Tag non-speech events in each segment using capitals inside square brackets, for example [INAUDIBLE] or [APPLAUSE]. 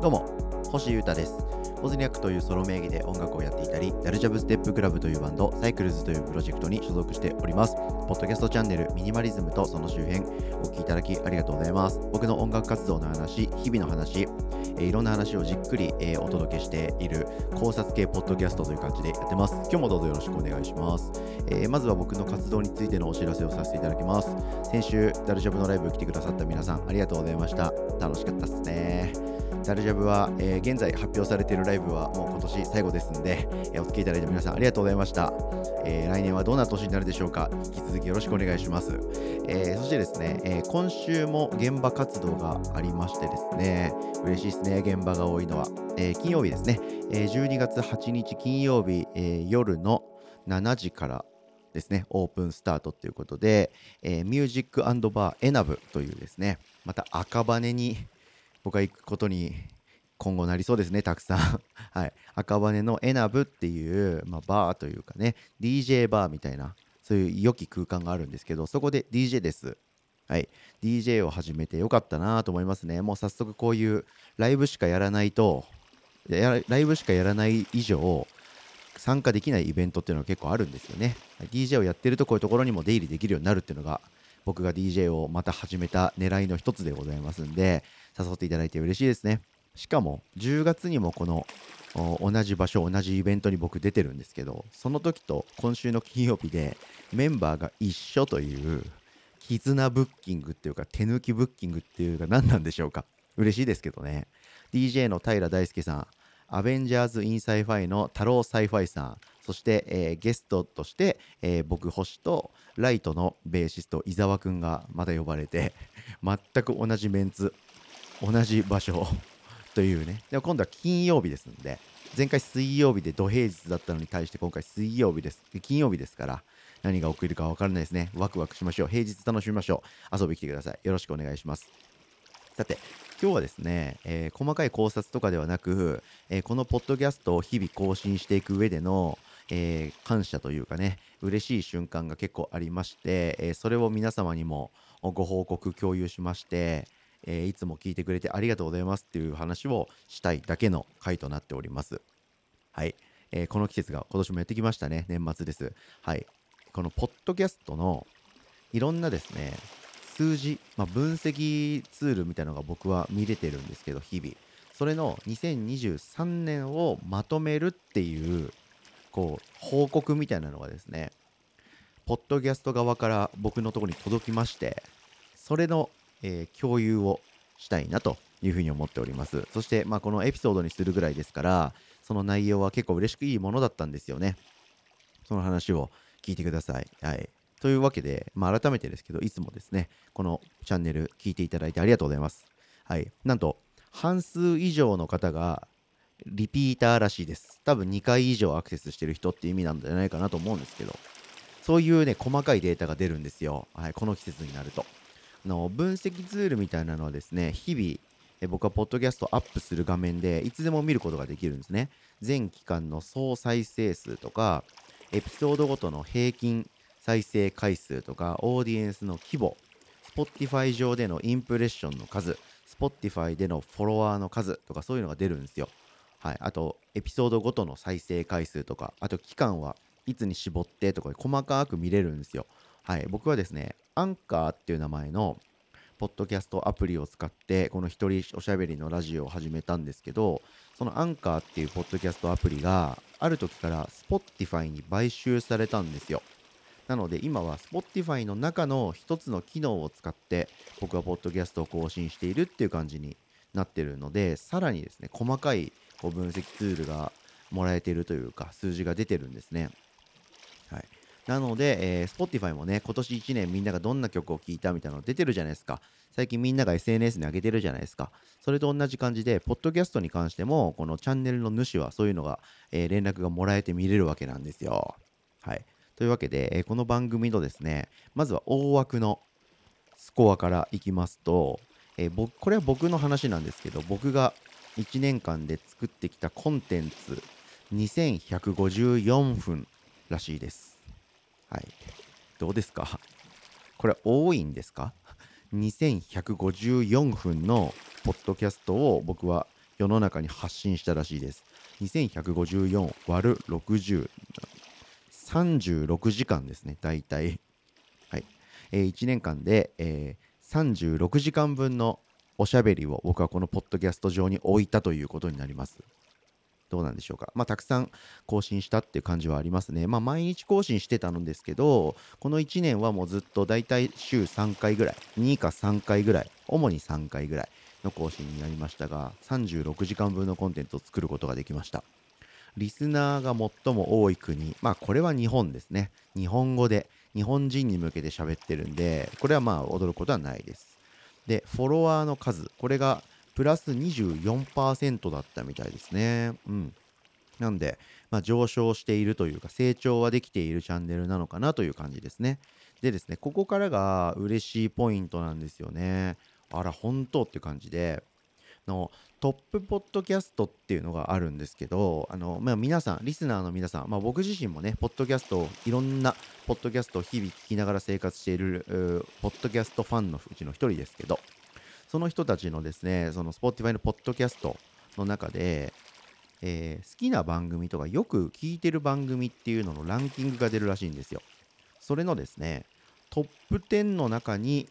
どうも星優太です。オズニャックというソロ名義で音楽をやっていたりダルジャブステップクラブというバンドサイクルズというプロジェクトに所属しております。ポッドキャストチャンネルミニマリズムとその周辺お聞きいただきありがとうございます。僕の音楽活動の話日々の話えいろんな話をじっくり、えお届けしている考察系ポッドキャストという感じでやってます。今日もどうぞよろしくお願いします、えーまずは僕の活動についてのお知らせをさせていただきます。先週ダルジャブのライブ来てくださった皆さんありがとうございました。楽しかったっすね。ダルジャブは、えー現在発表されているライブはもう今年最後ですんで、えーお付き合いいただいた皆さんありがとうございました、えー来年はどんな年になるでしょうか。引き続きよろしくお願いします、えーそしてですね、えー今週も現場活動がありましてですね嬉しいですね現場が多いのは、えー金曜日ですね、えー12月8日金曜日、えー夜の7時からですね、オープンスタートということで、えーミュージックバーエナブというですね、また赤羽に僕が行くことに今後なりそうですね、たくさん。[LAUGHS] はい。赤羽のエナブっていう、まあ、バーというかね、DJ バーみたいな、そういう良き空間があるんですけど、そこで DJ です。はい。DJ を始めてよかったなと思いますね。もう早速こういうライブしかやらないと、やライブしかやらない以上、参加できないイベントっていうのが結構あるんですよね。DJ をやってるとこういうところにも出入りできるようになるっていうのが僕が DJ をまた始めた狙いの一つでございますんで誘っていただいて嬉しいですね。しかも10月にもこの同じ場所同じイベントに僕出てるんですけどその時と今週の金曜日でメンバーが一緒という絆ブッキングっていうか手抜きブッキングっていうか何なんでしょうか嬉しいですけどね DJ の平大輔さん avengers in sci-fi の太郎サイファイさんそして、えーゲストとして、えー僕星とライトのベーシスト伊沢くんがまた呼ばれて [LAUGHS] 全く同じメンツ同じ場所というね。でも今度は金曜日ですんで前回水曜日で土平日だったのに対して今回水曜日です。金曜日ですから何が起きるか分からないですね。ワクワクしましょう。平日楽しみましょう。遊びに来てください。よろしくお願いします。さて今日はですね、えー細かい考察とかではなく、えーこのポッドキャストを日々更新していく上での、えー感謝というかね嬉しい瞬間が結構ありまして、えーそれを皆様にもご報告共有しまして、えーいつも聞いてくれてありがとうございますっていう話をしたいだけの回となっております。はい、えーこの季節が今年もやってきましたね。年末です。はい。このポッドキャストのいろんなですね数字、まあ、分析ツールみたいなのが僕は見れてるんですけど日々。それの2023年をまとめるっていうこう報告みたいなのがですねポッドキャスト側から僕のところに届きましてそれの、えー共有をしたいなというふうに思っておりますそして、まあ、このエピソードにするぐらいですからその内容は結構嬉しくいいものだったんですよねその話を聞いてください。はい。というわけで、まあ、改めてですけど、いつもですね、このチャンネル聞いていただいてありがとうございます。はい。なんと、半数以上の方がリピーターらしいです。多分2回以上アクセスしてる人って意味なんじゃないかなと思うんですけど、そういうね、細かいデータが出るんですよ。はい。この季節になると。あの分析ツールみたいなのはですね、日々、え僕はポッドキャストアップする画面でいつでも見ることができるんですね。全期間の総再生数とか、エピソードごとの平均再生回数とか、オーディエンスの規模、Spotify 上でのインプレッションの数、Spotify でのフォロワーの数とかそういうのが出るんですよ。はい。あと、エピソードごとの再生回数とか、あと期間はいつに絞ってとか細かく見れるんですよ。はい。僕はですね、アンカーっていう名前のポッドキャストアプリを使ってこの一人おしゃべりのラジオを始めたんですけどそのアンカーっていうポッドキャストアプリがある時から Spotify に買収されたんですよなので今は Spotify の中の一つの機能を使って僕はポッドキャストを更新しているっていう感じになってるのでさらにですね細かいこう分析ツールがもらえてるというか数字が出てるんですねはいなので、えー Spotify もね、今年1年みんながどんな曲を聴いたみたいなの出てるじゃないですか。最近みんなが SNS に上げてるじゃないですか。それと同じ感じで、ポッドキャストに関しても、このチャンネルの主はそういうのが、えー連絡がもらえて見れるわけなんですよ。はい。というわけで、えーこの番組のですね、まずは大枠のスコアからいきますと、えー僕これは僕の話なんですけど、僕が1年間で作ってきたコンテンツ2154分らしいです。はい。どうですか？これ多いんですか？2154分のポッドキャストを僕は世の中に発信したらしいです。2154割る60、36時間ですね、大体。はい。えー、1年間で、えー、36時間分のおしゃべりを僕はこのポッドキャスト上に置いたということになります。どうなんでしょうか。まあ、たくさん更新したっていう感じはありますね。まあ、毎日更新してたんですけど、この1年はもうずっとだいたい週3回ぐらい、2か3回ぐらい、主に3回ぐらいの更新になりましたが、36時間分のコンテンツを作ることができました。リスナーが最も多い国、まあこれは日本ですね。日本語で、日本人に向けて喋ってるんで、これはまあ驚くことはないです。で、フォロワーの数、これがプラス24%だったみたいですね。うん。なんで、まあ、上昇しているというか、成長はできているチャンネルなのかなという感じですね。でですね、ここからが嬉しいポイントなんですよね。あら、本当って感じで、のトップポッドキャストっていうのがあるんですけど、あの、まあ、皆さん、リスナーの皆さん、まあ、僕自身もね、ポッドキャストを、いろんなポッドキャストを日々聞きながら生活している、ポッドキャストファンのうちの一人ですけど、その人たちのですね、その Spotify のポッドキャストの中で、えー、好きな番組とかよく聞いてる番組っていうののランキングが出るらしいんですよ。それのですね、トップ10の中に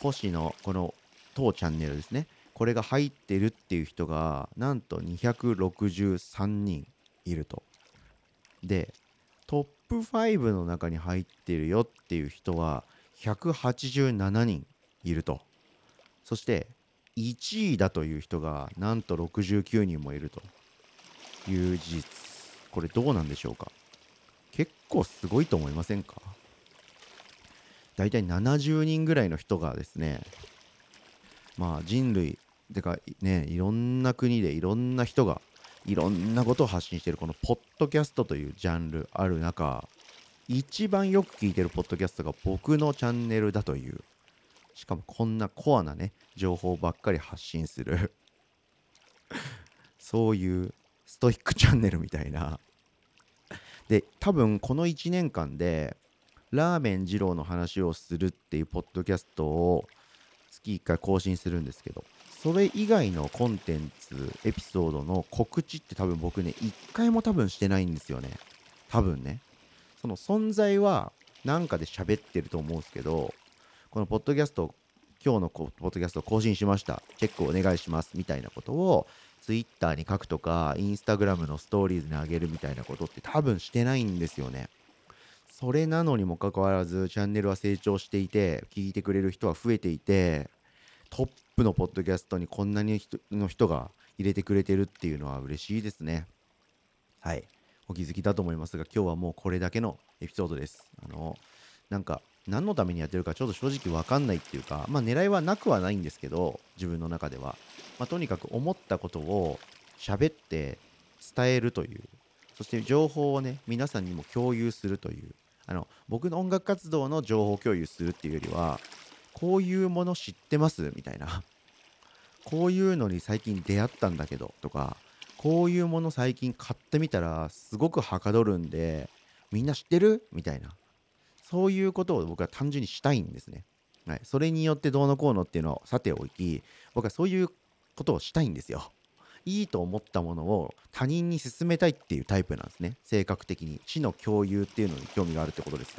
星のこの当チャンネルですね、これが入ってるっていう人がなんと263人いると。で、トップ5の中に入ってるよっていう人は187人いると。そして1位だという人がなんと69人もいるという事実これどうなんでしょうか？結構すごいと思いませんか？大体70人ぐらいの人がですねまあ人類てかねいろんな国でいろんな人がいろんなことを発信してるこのポッドキャストというジャンルある中一番よく聞いてるポッドキャストが僕のチャンネルだというしかもこんなコアなね、情報ばっかり発信する [LAUGHS] そういうストイックチャンネルみたいな。で、多分この1年間で、ラーメン二郎の話をするっていうポッドキャストを月1回更新するんですけど、それ以外のコンテンツ、エピソードの告知って多分僕ね、1回も多分してないんですよね。多分ね。その存在はなんかで喋ってると思うんですけど、このポッドキャスト、今日のポッドキャスト更新しました。チェックお願いします。みたいなことを、ツイッターに書くとか、インスタグラムのストーリーズに上げるみたいなことって多分してないんですよね。それなのにもかかわらず、チャンネルは成長していて、聞いてくれる人は増えていて、トップのポッドキャストにこんなにの人が入れてくれてるっていうのは嬉しいですね。はい。お気づきだと思いますが、今日はもうこれだけのエピソードです。あの、なんか、何のためにやってるかちょっと正直わかんないっていうか、まあ狙いはなくはないんですけど、自分の中では。まあとにかく思ったことを喋って伝えるという、そして情報をね、皆さんにも共有するという、あの、僕の音楽活動の情報共有するっていうよりは、こういうもの知ってます？みたいな。[LAUGHS] こういうのに最近出会ったんだけど、とか、こういうもの最近買ってみたらすごくはかどるんで、みんな知ってる？みたいな。そういうことを僕は単純にしたいんですね。はい、それによってどうのこうのっていうのをさておき、僕はそういうことをしたいんですよ。いいと思ったものを他人に勧めたいっていうタイプなんですね。性格的に。死の共有っていうのに興味があるってことです。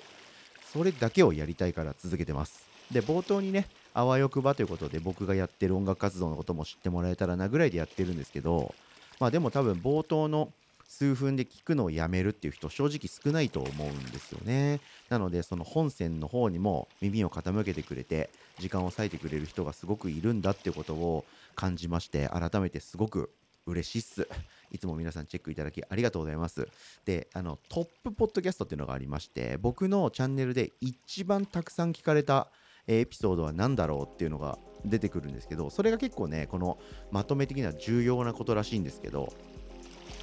それだけをやりたいから続けてます。で、冒頭にね、あわよくばということで僕がやってる音楽活動のことも知ってもらえたらなぐらいでやってるんですけど、まあでも多分冒頭の数分で聞くのをやめるっていう人正直少ないと思うんですよね。なのでその本線の方にも耳を傾けてくれて時間を割いてくれる人がすごくいるんだっていうことを感じまして改めてすごく嬉しいっす。いつも皆さんチェックいただきありがとうございます。で、あの、トップポッドキャストっていうのがありまして、僕のチャンネルで一番たくさん聞かれたエピソードは何だろうっていうのが出てくるんですけど、それが結構ね、このまとめ的には重要なことらしいんですけど、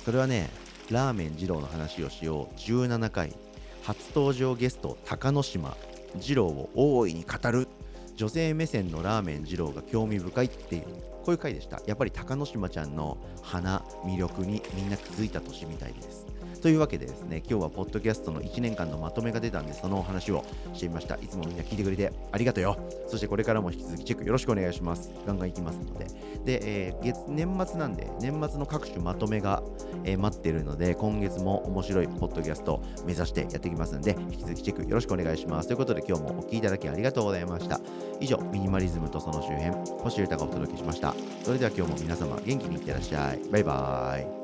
それはね、ラーメン二郎の話をしよう17回、初登場ゲスト、高野島、二郎を大いに語る、女性目線のラーメン二郎が興味深いっていう、こういう回でした。やっぱり高野島ちゃんの花、魅力にみんな気づいた年みたいです。というわけでですね、今日はポッドキャストの1年間のまとめが出たんで、そのお話をしてみました。いつもみんな聞いてくれてありがとうよ。そしてこれからも引き続きチェックよろしくお願いします。ガンガンいきますので。で、えー、月年末なんで、年末の各種まとめが、えー、待ってるので、今月も面白いポッドキャストを目指してやっていきますので、引き続きチェックよろしくお願いします。ということで、今日もお聴きいただきありがとうございました。以上、ミニマリズムとその周辺、星豊がお届けしました。それでは今日も皆様元気にいってらっしゃい。バイバーイ。